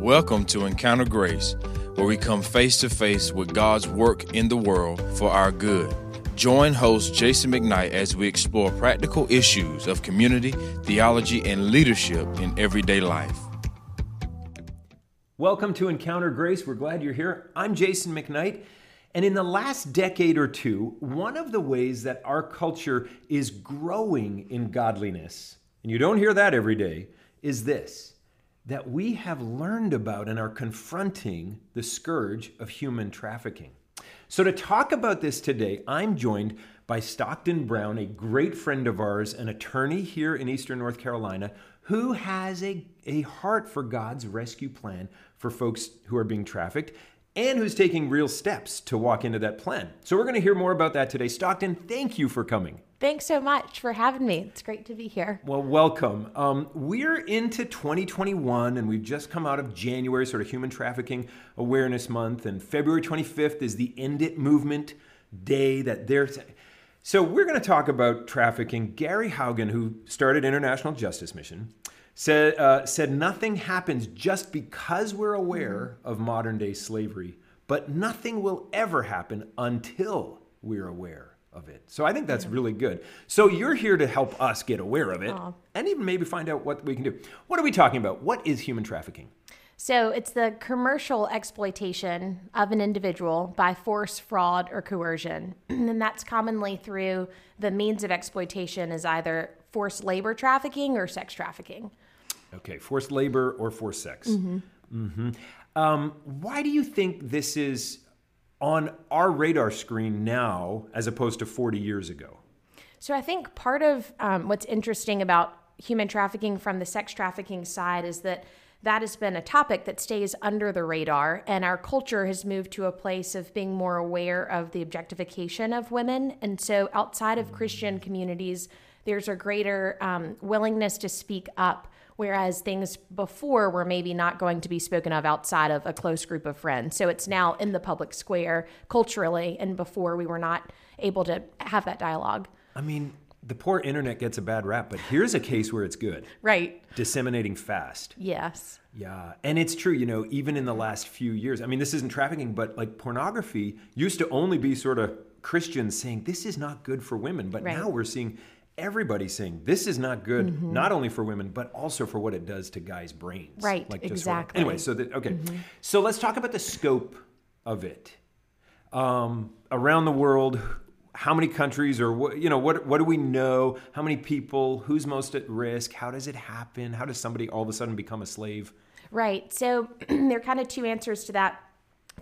Welcome to Encounter Grace, where we come face to face with God's work in the world for our good. Join host Jason McKnight as we explore practical issues of community, theology, and leadership in everyday life. Welcome to Encounter Grace. We're glad you're here. I'm Jason McKnight. And in the last decade or two, one of the ways that our culture is growing in godliness, and you don't hear that every day, is this that we have learned about and are confronting the scourge of human trafficking. So, to talk about this today, I'm joined by Stockton Brown, a great friend of ours, an attorney here in Eastern North Carolina, who has a, a heart for God's rescue plan for folks who are being trafficked and who's taking real steps to walk into that plan. So, we're going to hear more about that today. Stockton, thank you for coming. Thanks so much for having me. It's great to be here. Well, welcome. Um, we're into 2021 and we've just come out of January, sort of Human Trafficking Awareness Month, and February 25th is the End It Movement Day that they're. So, we're going to talk about trafficking. Gary Haugen, who started International Justice Mission, said, uh, said nothing happens just because we're aware of modern day slavery, but nothing will ever happen until we're aware of it. So I think that's yeah. really good. So you're here to help us get aware of it Aww. and even maybe find out what we can do. What are we talking about? What is human trafficking? So it's the commercial exploitation of an individual by force, fraud, or coercion. and that's commonly through the means of exploitation is either forced labor trafficking or sex trafficking. Okay, forced labor or forced sex. Mm-hmm. Mm-hmm. Um, why do you think this is on our radar screen now as opposed to 40 years ago? So I think part of um, what's interesting about human trafficking from the sex trafficking side is that that has been a topic that stays under the radar, and our culture has moved to a place of being more aware of the objectification of women. And so, outside of Christian communities, there's a greater um, willingness to speak up whereas things before were maybe not going to be spoken of outside of a close group of friends. So it's now in the public square culturally, and before we were not able to have that dialogue. I mean, the poor internet gets a bad rap, but here's a case where it's good. Right. Disseminating fast. Yes. Yeah. And it's true, you know, even in the last few years, I mean, this isn't trafficking, but like pornography used to only be sort of Christians saying this is not good for women, but right. now we're seeing everybody saying this is not good, mm-hmm. not only for women but also for what it does to guys' brains. Right. Like exactly. anyway, so that okay. Mm-hmm. So let's talk about the scope of it. Um, around the world, how many countries or what you know what what do we know? How many people? Who's most at risk? How does it happen? How does somebody all of a sudden become a slave? Right. So there are kind of two answers to that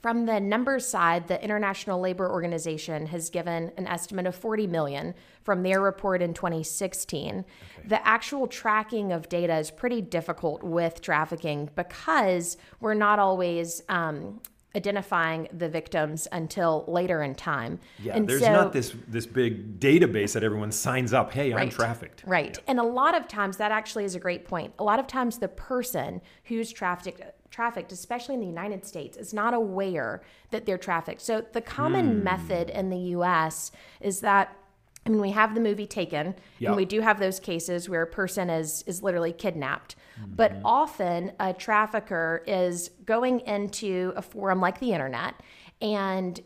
from the numbers side, the International Labor Organization has given an estimate of 40 million from their report in 2016. Okay. The actual tracking of data is pretty difficult with trafficking because we're not always um, identifying the victims until later in time. Yeah, and there's so, not this this big database that everyone signs up. Hey, right, I'm trafficked. Right, yeah. and a lot of times that actually is a great point. A lot of times the person who's trafficked trafficked, especially in the United States, is not aware that they're trafficked. So the common mm. method in the US is that I mean, we have the movie Taken, yep. and we do have those cases where a person is is literally kidnapped. Mm-hmm. But often, a trafficker is going into a forum like the internet and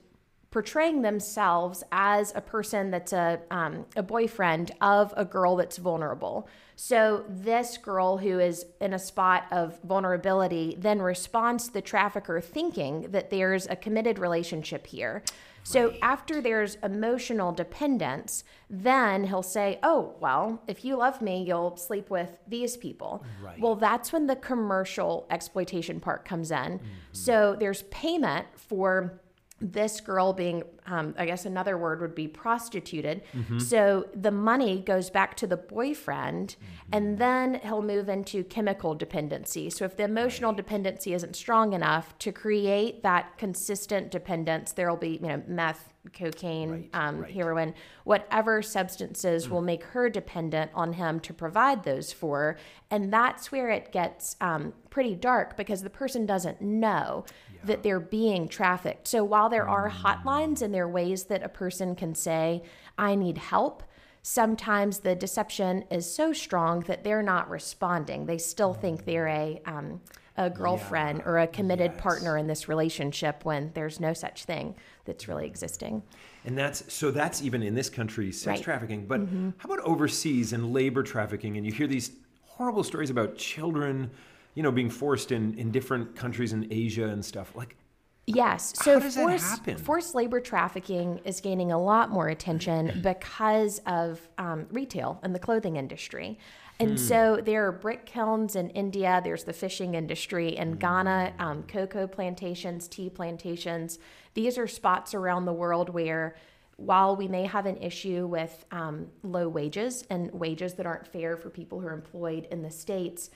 portraying themselves as a person that's a, um, a boyfriend of a girl that's vulnerable. So, this girl who is in a spot of vulnerability then responds to the trafficker thinking that there's a committed relationship here. So after there's emotional dependence, then he'll say, "Oh, well, if you love me, you'll sleep with these people." Right. Well, that's when the commercial exploitation part comes in. Mm-hmm. So there's payment for this girl being, um, I guess another word would be prostituted. Mm-hmm. So the money goes back to the boyfriend, mm-hmm. and then he'll move into chemical dependency. So if the emotional dependency isn't strong enough to create that consistent dependence, there'll be, you know, meth, cocaine, right, um, right. heroin, whatever substances mm. will make her dependent on him to provide those for. And that's where it gets um, pretty dark because the person doesn't know yeah. that they're being trafficked. So while there are mm. hotlines and there are ways that a person can say, I need help, sometimes the deception is so strong that they're not responding. They still think they're a um, a girlfriend or a committed Yes. partner in this relationship when there's no such thing that's really existing. And that's so that's even in this country sex Right. Mm-hmm. trafficking. But how about overseas and labor trafficking? And you hear these horrible stories about children, you know, being forced in in different countries in Asia and stuff. Like Yes. So How does that forced, happen? forced labor trafficking is gaining a lot more attention because of um, retail and the clothing industry. And so there are brick kilns in India, there's the fishing industry in Ghana, um, cocoa plantations, tea plantations. These are spots around the world where while we may have an issue with um, low wages and wages that aren't fair for people who are employed in the States,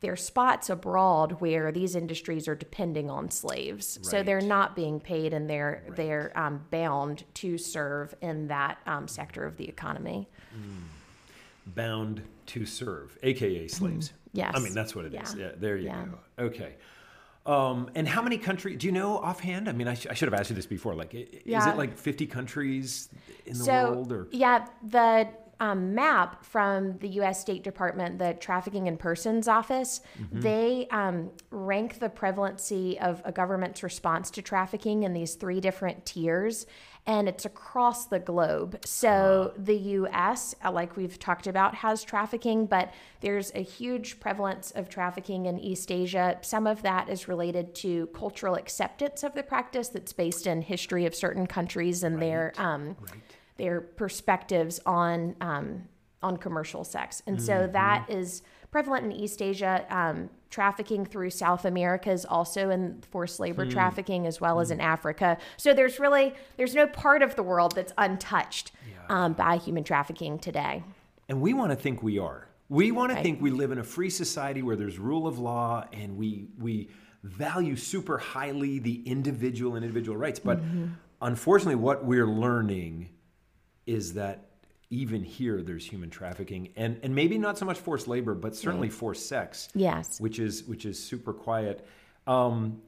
there are spots abroad where these industries are depending on slaves, so they're not being paid, and they're they're um, bound to serve in that um, sector of the economy. bound to serve, aka slaves. Mm-hmm. Yes. I mean that's what it is. Yeah. Yeah. There you Yeah. go. Okay. Um, and how many countries? Do you know offhand? I mean, I, sh- I should have asked you this before. Like, i- is it like fifty countries in the so world, or yeah, the um, map from the U.S. State Department, the Trafficking in Persons Office, Mm-hmm. they um, rank the prevalency of a government's response to trafficking in these three different tiers, and it's across the globe. So Ah. the U.S., uh, like we've talked about, has trafficking, but there's a huge prevalence of trafficking in East Asia. Some of that is related to cultural acceptance of the practice that's based in history of certain countries and their um, their perspectives on um, on commercial sex, and so that is prevalent in East Asia. Um, trafficking through South America is also in forced labor trafficking, as well as in Africa. So there's really there's no part of the world that's untouched um, by human trafficking today. And we want to think we are. We want to think we live in a free society where there's rule of law and we we value super highly the individual and individual rights. But unfortunately, what we're learning is that even here there's human trafficking and and maybe not so much forced labor, but certainly forced sex. Yes. Which is which is super quiet. Um,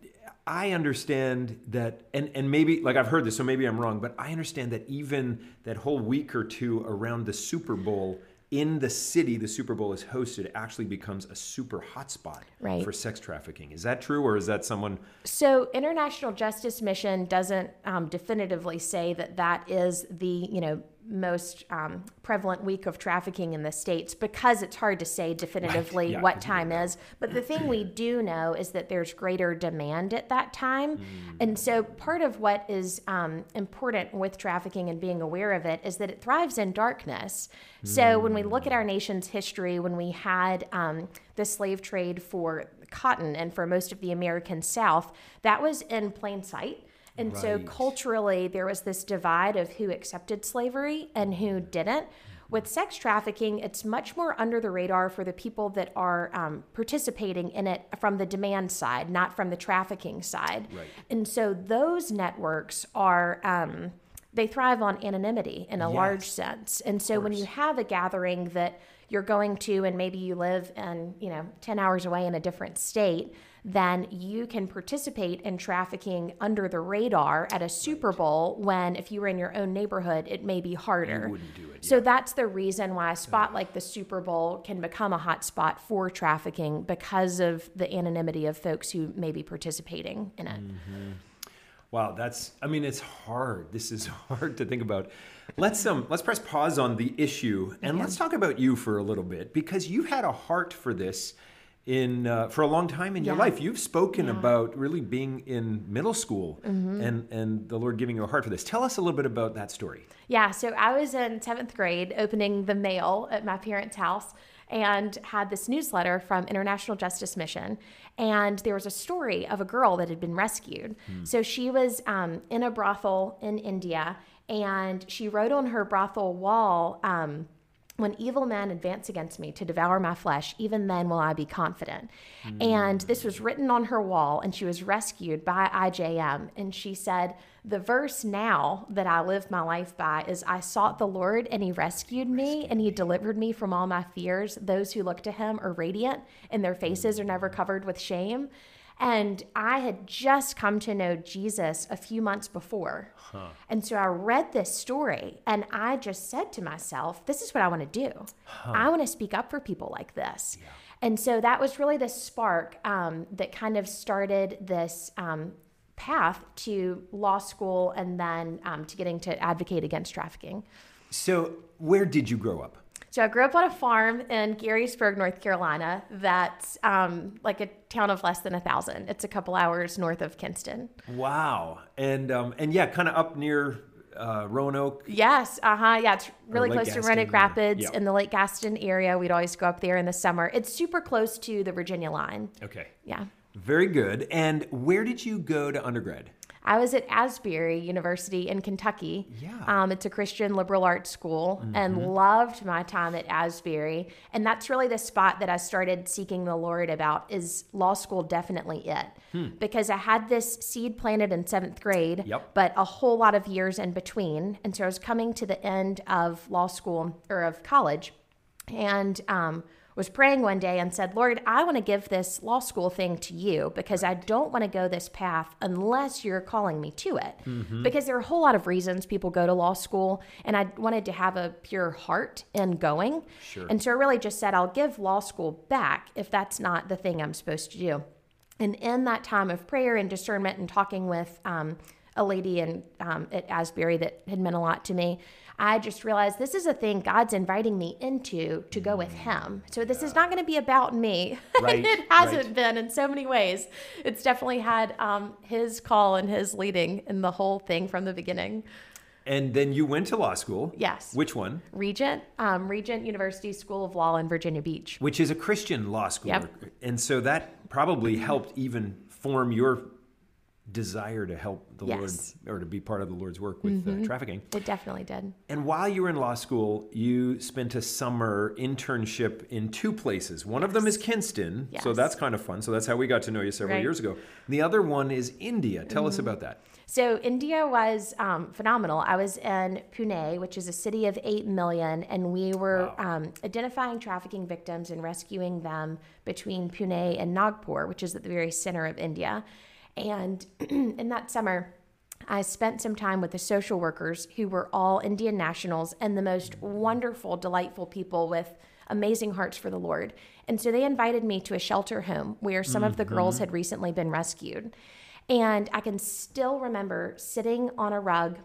I understand that, and, and maybe, like I've heard this, so maybe I'm wrong, but I understand that even that whole week or two around the Super Bowl in the city the Super Bowl is hosted actually becomes a super hotspot Right. for sex trafficking. Is that true, or is that someone? So, International Justice Mission doesn't um, definitively say that that is the you know most um, prevalent week of trafficking in the states because it's hard to say definitively yeah, what time is. But the thing we do know is that there's greater demand at that time, and so part of what is um, important with trafficking and being aware of it is that it thrives in darkness. So when we look at our nation's history, when we had um, the slave trade for cotton and for most of the American South, that was in plain sight. And so culturally, there was this divide of who accepted slavery and who didn't. With sex trafficking, it's much more under the radar for the people that are um, participating in it from the demand side, not from the trafficking side. Right. And so those networks are. Um, they thrive on anonymity in a large Yes. sense. And so when you have a gathering that you're going to and maybe you live and, you know, 10 hours away in a different state, then you can participate in trafficking under the radar at a Super Bowl when if you were in your own neighborhood, it may be harder. it, So that's the reason why a spot like the Super Bowl can become a hot spot for trafficking because of the anonymity of folks who may be participating in it. Wow, that's. I mean, it's hard. This is hard to think about. Let's um, let's press pause on the issue and let's talk about you for a little bit because you've had a heart for this in uh, for a long time in your life. You've spoken Yeah. about really being in middle school Mm-hmm. and and the Lord giving you a heart for this. Tell us a little bit about that story. Yeah, so I was in seventh grade opening the mail at my parents' house and had this newsletter from International Justice Mission. And there was a story of a girl that had been rescued. So she was um, in a brothel in India and she wrote on her brothel wall, um, when evil men advance against me to devour my flesh, even then will I be confident. And this was written on her wall, and she was rescued by IJM. And she said, The verse now that I live my life by is I sought the Lord, and he rescued me, and he delivered me from all my fears. Those who look to him are radiant, and their faces are never covered with shame. And I had just come to know Jesus a few months before. And so I read this story and I just said to myself, this is what I want to do. I want to speak up for people like this. And so that was really the spark um, that kind of started this um, path to law school and then um, to getting to advocate against trafficking. So, where did you grow up? So I grew up on a farm in Garysburg, North Carolina. That's um, like a town of less than a thousand. It's a couple hours north of Kinston. Wow, and um, and yeah, kind of up near uh, Roanoke. Yes, uh huh. Yeah, it's really close to Gaston, Roanoke. Rapids Yep. in the Lake Gaston area. We'd always go up there in the summer. It's super close to the Virginia line. Okay, Yeah. very good. And where did you go to undergrad? I was at Asbury University in Kentucky. Yeah. Um, it's a Christian liberal arts school and loved my time at Asbury. And that's really the spot that I started seeking the Lord about is law school definitely it. Because I had this seed planted in seventh grade, Yep. but a whole lot of years in between. And so I was coming to the end of law school or of college and um, was praying one day and said, Lord, I want to give this law school thing to you because I don't want to go this path unless you're calling me to it. Because there are a whole lot of reasons people go to law school, and I wanted to have a pure heart in going. Sure. And so I really just said, I'll give law school back if that's not the thing I'm supposed to do. And in that time of prayer and discernment and talking with um, a lady in, um, at Asbury that had meant a lot to me, I just realized this is a thing God's inviting me into to go with Him. So this is not going to be about me. Right, it hasn't right. been in so many ways. It's definitely had um, His call and His leading in the whole thing from the beginning. And then you went to law school. Yes. Which one? Regent, um, Regent University School of Law in Virginia Beach. Which is a Christian law school. Yep. And so that probably helped even form your desire to help the Yes. Lord or to be part of the Lord's work with uh, trafficking. It definitely did. And while you were in law school, you spent a summer internship in two places. One of them is Kinston, so that's kind of fun. So that's how we got to know you several Right. years ago. The other one is India. Tell us about that. So India was um, phenomenal. I was in Pune, which is a city of eight million, and we were um, identifying trafficking victims and rescuing them between Pune and Nagpur, which is at the very center of India. And in that summer, I spent some time with the social workers who were all Indian nationals and the most wonderful, delightful people with amazing hearts for the Lord. And so they invited me to a shelter home where some of the girls had recently been rescued. And I can still remember sitting on a rug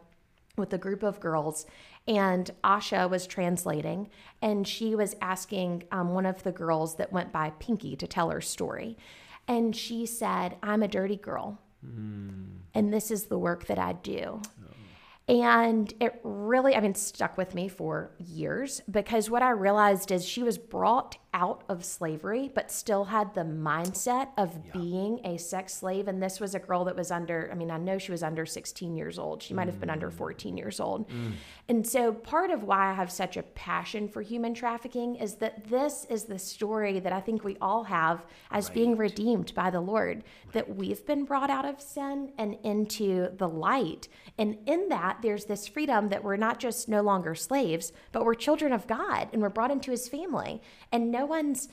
with a group of girls, and Asha was translating, and she was asking um, one of the girls that went by Pinky to tell her story. And she said, I'm a dirty girl, hmm. and this is the work that I do. Oh. And it really, I mean, stuck with me for years because what I realized is she was brought out of slavery, but still had the mindset of being a sex slave. And this was a girl that was under, I mean, I know she was under 16 years old. She might have been under mm. 14 years old. Mm. And so part of why I have such a passion for human trafficking is that this is the story that I think we all have as being redeemed by the Lord, that we've been brought out of sin and into the light. And in that, there's this freedom that we're not just no longer slaves, but we're children of God and we're brought into his family. And no one's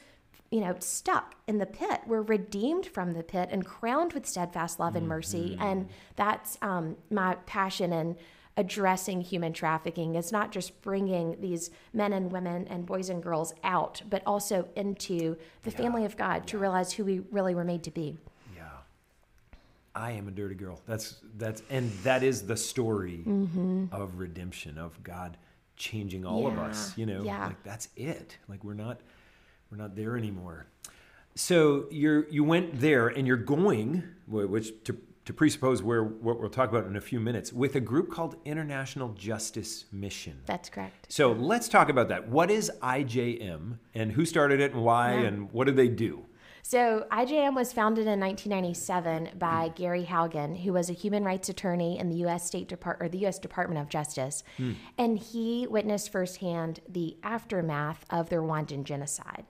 you know, stuck in the pit. We're redeemed from the pit and crowned with steadfast love and mercy. And that's um, my passion in addressing human trafficking is not just bringing these men and women and boys and girls out, but also into the family of God to realize who we really were made to be. Yeah. I am a dirty girl. That's that's and that is the story of redemption of God changing all of us, you know. Yeah. Like that's it. Like we're not we're not there anymore. So you're you went there and you're going which to to presuppose where what we'll talk about in a few minutes with a group called International Justice Mission. That's correct. So let's talk about that. What is IJM and who started it and why Yeah. and what do they do? So, IJM was founded in 1997 by hmm. Gary Haugen, who was a human rights attorney in the U.S. State Depart or the U.S. Department of Justice, hmm. and he witnessed firsthand the aftermath of the Rwandan genocide.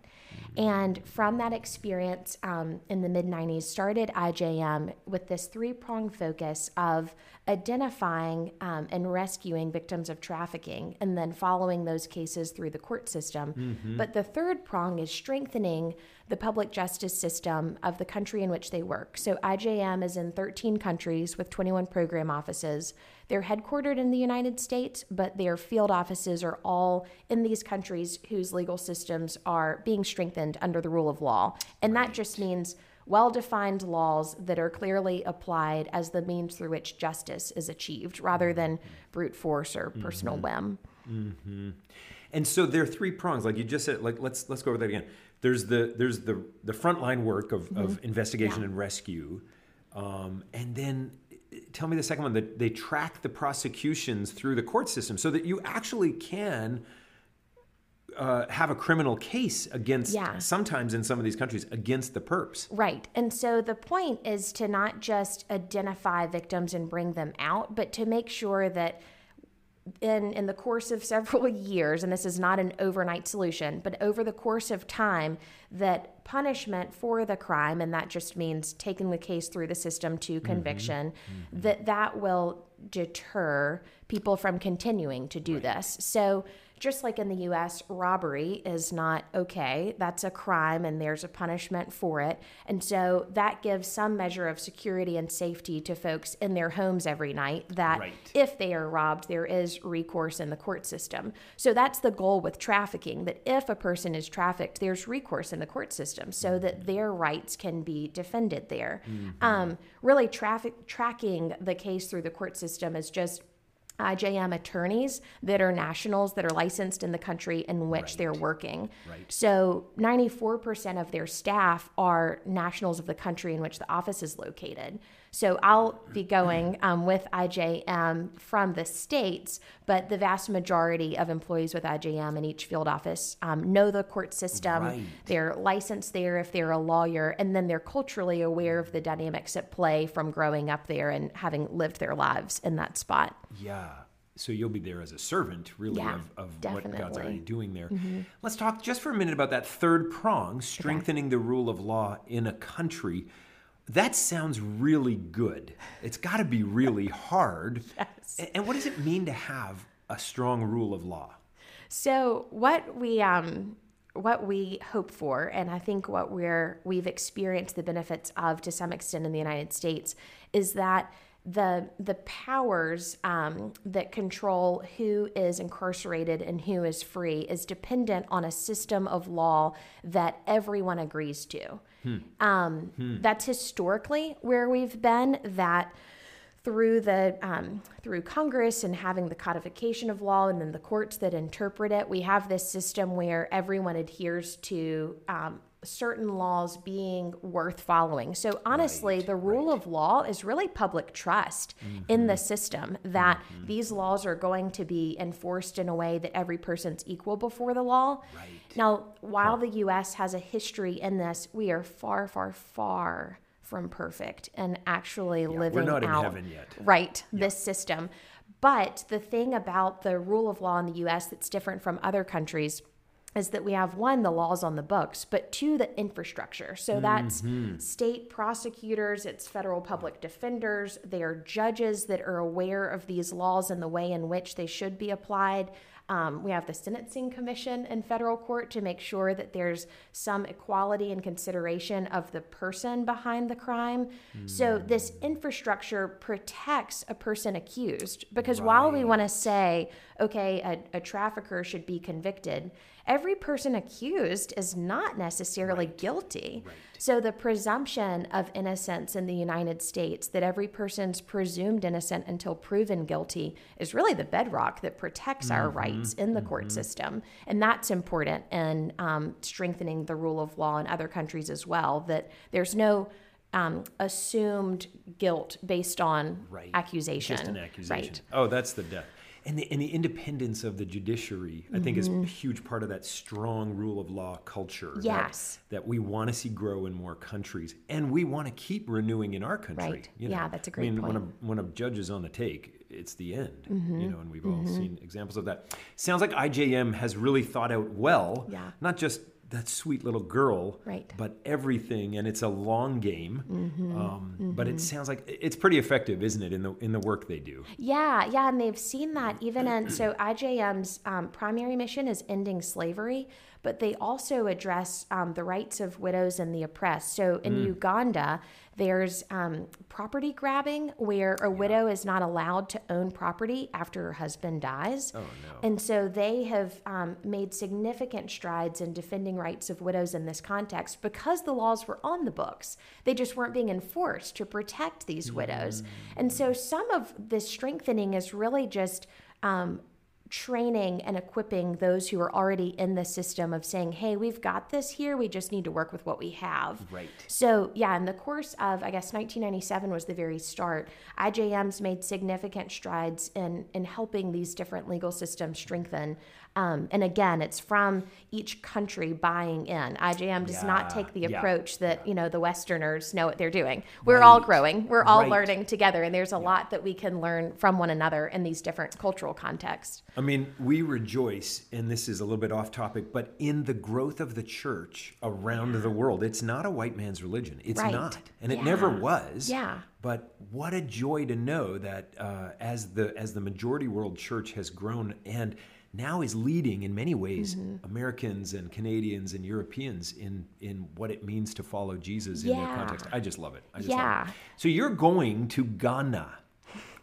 And from that experience um, in the mid 90s, started IJM with this three pronged focus of identifying um, and rescuing victims of trafficking and then following those cases through the court system. But the third prong is strengthening the public justice system of the country in which they work. So IJM is in 13 countries with 21 program offices. They're headquartered in the United States, but their field offices are all in these countries whose legal systems are being strengthened under the rule of law. And that just means well defined laws that are clearly applied as the means through which justice is achieved rather than brute force or personal whim. Mm-hmm. And so there are three prongs, like you just said. Like let's let's go over that again. There's the there's the the frontline work of, of investigation Yeah. and rescue, um, and then uh, tell me the second one that they track the prosecutions through the court system, so that you actually can uh, have a criminal case against. Yeah. Sometimes in some of these countries against the perps. Right. And so the point is to not just identify victims and bring them out, but to make sure that in in the course of several years and this is not an overnight solution but over the course of time that punishment for the crime and that just means taking the case through the system to mm-hmm. conviction mm-hmm. that that will deter people from continuing to do this so just like in the US, robbery is not okay. That's a crime and there's a punishment for it. And so that gives some measure of security and safety to folks in their homes every night that Right. if they are robbed, there is recourse in the court system. So that's the goal with trafficking that if a person is trafficked, there's recourse in the court system so that their rights can be defended there. Um, really, traffic tracking the case through the court system is just IJM attorneys that are nationals that are licensed in the country in which they're working. Right. So 94% of their staff are nationals of the country in which the office is located. So I'll be going um, with IJM from the states, but the vast majority of employees with IJM in each field office um, know the court system. Right. They're licensed there if they're a lawyer, and then they're culturally aware of the dynamics at play from growing up there and having lived their lives in that spot. Yeah. So you'll be there as a servant, really, Yeah, of, of what God's already doing there. Let's talk just for a minute about that third prong, strengthening the rule of law in a country. That sounds really good. It's got to be really hard. Yes. And what does it mean to have a strong rule of law? So what we um what we hope for, and I think what we're we've experienced the benefits of to some extent in the United States, is that the the powers um, that control who is incarcerated and who is free is dependent on a system of law that everyone agrees to. Um, That's historically where we've been. That through the um, through Congress and having the codification of law and then the courts that interpret it, we have this system where everyone adheres to um, certain laws being worth following. So honestly, the rule of law is really public trust in the mm-hmm. system that mm-hmm. these laws are going to be enforced in a way that every person's equal before the law. Now, while the U.S. has a history in this, we are far, far, far from perfect and actually living not in out heaven yet. right this system but the thing about the rule of law in the US that's different from other countries is that we have one the laws on the books but two the infrastructure. So that's state prosecutors it's federal public defenders they are judges that are aware of these laws and the way in which they should be applied. Um, we have the sentencing commission in federal court to make sure that there's some equality and consideration of the person behind the crime. So this infrastructure protects a person accused because while we want to say, okay, a, a trafficker should be convicted, every person accused is not necessarily guilty. So the presumption of innocence in the United States, that every person's presumed innocent until proven guilty, is really the bedrock that protects our rights in the court system. And that's important in um, strengthening the rule of law in other countries as well, that there's no um, assumed guilt based on Right. accusation. Just an accusation. Right. Oh, that's the death. And the, and the independence of the judiciary, I think, is Mm-hmm. a huge part of that strong rule of law culture. that- Yes. That, we want to see grow in more countries, and we want to keep renewing in our country. Right. you Yeah, that's a great I mean, when a, point. when a judge is on the take, it's the end. Mm-hmm. You know, and we've all seen examples of that. Sounds like IJM has really thought out well. Yeah. Not just that sweet little girl, Right. but everything, and it's a long game. Mm-hmm. Um, But it sounds like it's pretty effective, isn't it, in the in the work they do? Yeah, yeah, and they've seen that even in so IJM's um, primary mission is ending slavery, but they also address um, the rights of widows and the oppressed. So in Uganda, there's um, property grabbing where a widow is not allowed to own property after her husband dies. Oh, no. And so they have um, made significant strides in defending rights of widows in this context because the laws were on the books. They just weren't being enforced to protect these widows. And so some of this strengthening is really just um, training and equipping those who are already in the system of saying, hey, we've got this here. We just need to work with what we have. Right. So, yeah, in the course of, I guess, 1997 was the very start, IJM's made significant strides in, in helping these different legal systems strengthen. Um, and again, it's from each country buying in. IJM does not take the yeah, approach that, you know, the Westerners know what they're doing. We're all growing, we're all Right. learning together, and there's a lot that we can learn from one another in these different cultural contexts. I mean, we rejoice, and this is a little bit off topic, but in the growth of the church around the world. It's not a white man's religion. It's Right. not, and it Yeah. never was. Yeah. But what a joy to know that uh, as the as the majority world church has grown and now is leading in many ways Mm-hmm. Americans and Canadians and Europeans in in what it means to follow Jesus in their context. I just love it. I just love Yeah. it. So you're going to Ghana.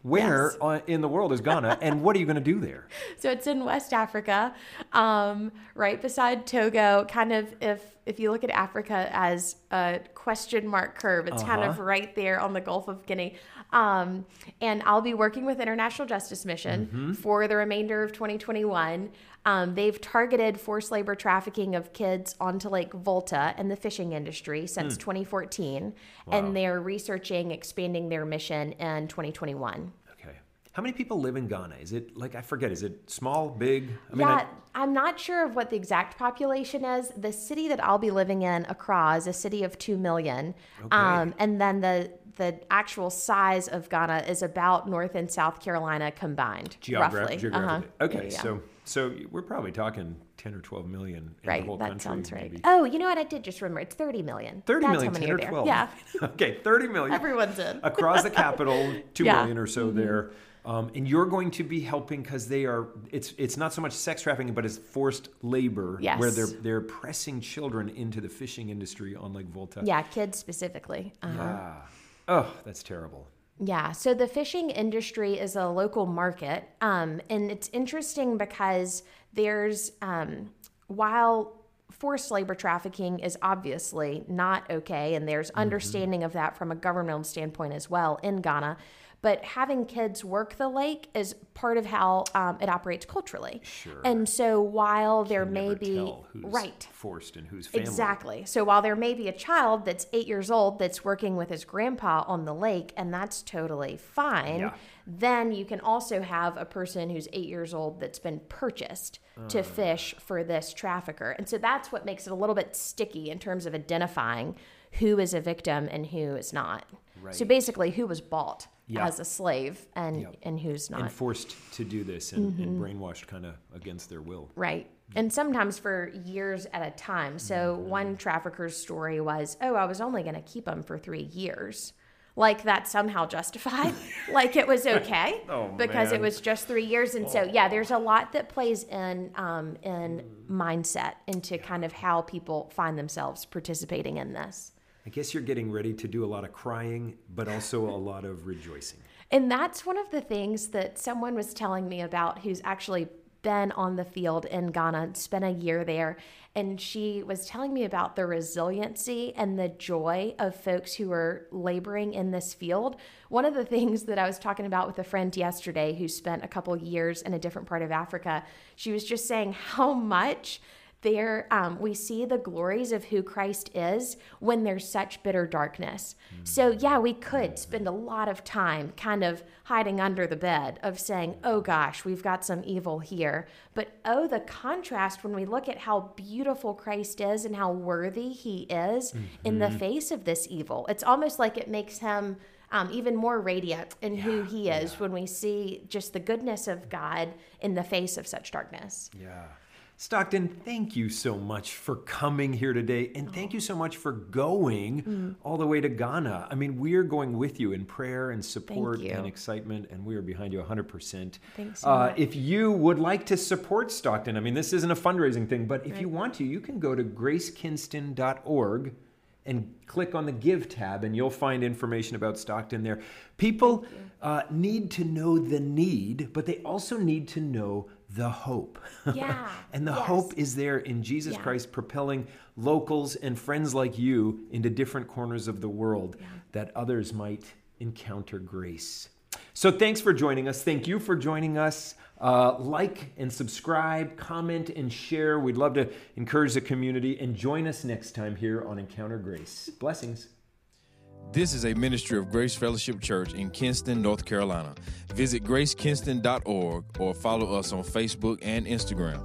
Where Yes. uh, in the world is Ghana, and what are you going to do there? So it's in West Africa, um, right beside Togo. Kind of if if you look at Africa as a question mark curve, it's kind of Uh-huh. right there on the Gulf of Guinea. Um, and I'll be working with International Justice Mission Mm-hmm. for the remainder of 2021. Um, they've targeted forced labor trafficking of kids onto Lake Volta in the fishing industry since Hmm. 2014, and they're researching expanding their mission in 2021. Okay. How many people live in Ghana? Is it like I forget? Is it small, big? I mean, yeah, I, am not sure of what the exact population is. The city that I'll be living in, Accra, is a city of two million, um, and then the the actual size of Ghana is about North and South Carolina combined, Geogra- roughly. geographically. Uh-huh. Okay, Yeah, so so we're probably talking ten or twelve million in right, the whole that country. sounds right. maybe. Oh, you know what? I did just remember. It's thirty million. Thirty That's million, how many 10 are or twelve. Yeah, okay, thirty million. everyone's in. across the capital, two Yeah. Mm-hmm. million or so there. Um, and you're going to be helping because they are. It's it's not so much sex trafficking, but it's forced labor, Yes. where they're they're pressing children into the fishing industry on Lake Volta. Yeah, kids specifically. Uh-huh. Yeah. Oh, that's terrible. Yeah, so the fishing industry is a local market. Um, and it's interesting because there's, um, while forced labor trafficking is obviously not okay, and there's understanding of that from a governmental standpoint as well in Ghana, but having kids work the lake is part of how um, it operates culturally. Sure. And so while there may be. Right. forced and who's family. Exactly. So while there may be a child that's eight years old that's working with his grandpa on the lake, and that's totally fine, Yeah. then you can also have a person who's eight years old that's been purchased to fish for this trafficker. And so that's what makes it a little bit sticky in terms of identifying who is a victim and who is not. So basically, who was bought Yeah. as a slave and, Yep. and who's not. and forced to do this and, Mm-hmm. and brainwashed kind of against their will. Right. And sometimes for years at a time. So Mm-hmm. one trafficker's story was, oh, I was only going to keep him for three years. Like that somehow justified, like it was okay Oh, because it was just three years. And so, yeah, there's a lot that plays in um, in mindset into kind of how people find themselves participating in this. I guess you're getting ready to do a lot of crying, but also a lot of rejoicing. And that's one of the things that someone was telling me about who's actually been on the field in Ghana, spent a year there. And she was telling me about the resiliency and the joy of folks who are laboring in this field. One of the things that I was talking about with a friend yesterday who spent a couple years in a different part of Africa, she was just saying how much there um, we see the glories of who christ is when there's such bitter darkness. So yeah we could spend a lot of time kind of hiding under the bed of saying oh gosh we've got some evil here. But oh the contrast when we look at how beautiful christ is and how worthy he is in the face of this evil. It's almost like it makes him um, even more radiant in who he is when we see just the goodness of god in the face of such darkness. Yeah. Stockton, thank you so much for coming here today. And thank you so much for going mm. all the way to Ghana. I mean, we're going with you in prayer and support and excitement, and we are behind you 100%. Thanks so uh, If you would like to support Stockton, I mean, this isn't a fundraising thing, but if right. you want to, you can go to gracekinston.org and click on the Give tab, and you'll find information about Stockton there. People uh, need to know the need, but they also need to know the hope. Yeah. and the yes. hope is there in Jesus yeah. Christ propelling locals and friends like you into different corners of the world yeah. that others might encounter grace. So thanks for joining us. Thank you for joining us. Uh, like and subscribe, comment and share. We'd love to encourage the community and join us next time here on Encounter Grace. Blessings. This is a ministry of Grace Fellowship Church in Kinston, North Carolina. Visit gracekinston.org or follow us on Facebook and Instagram.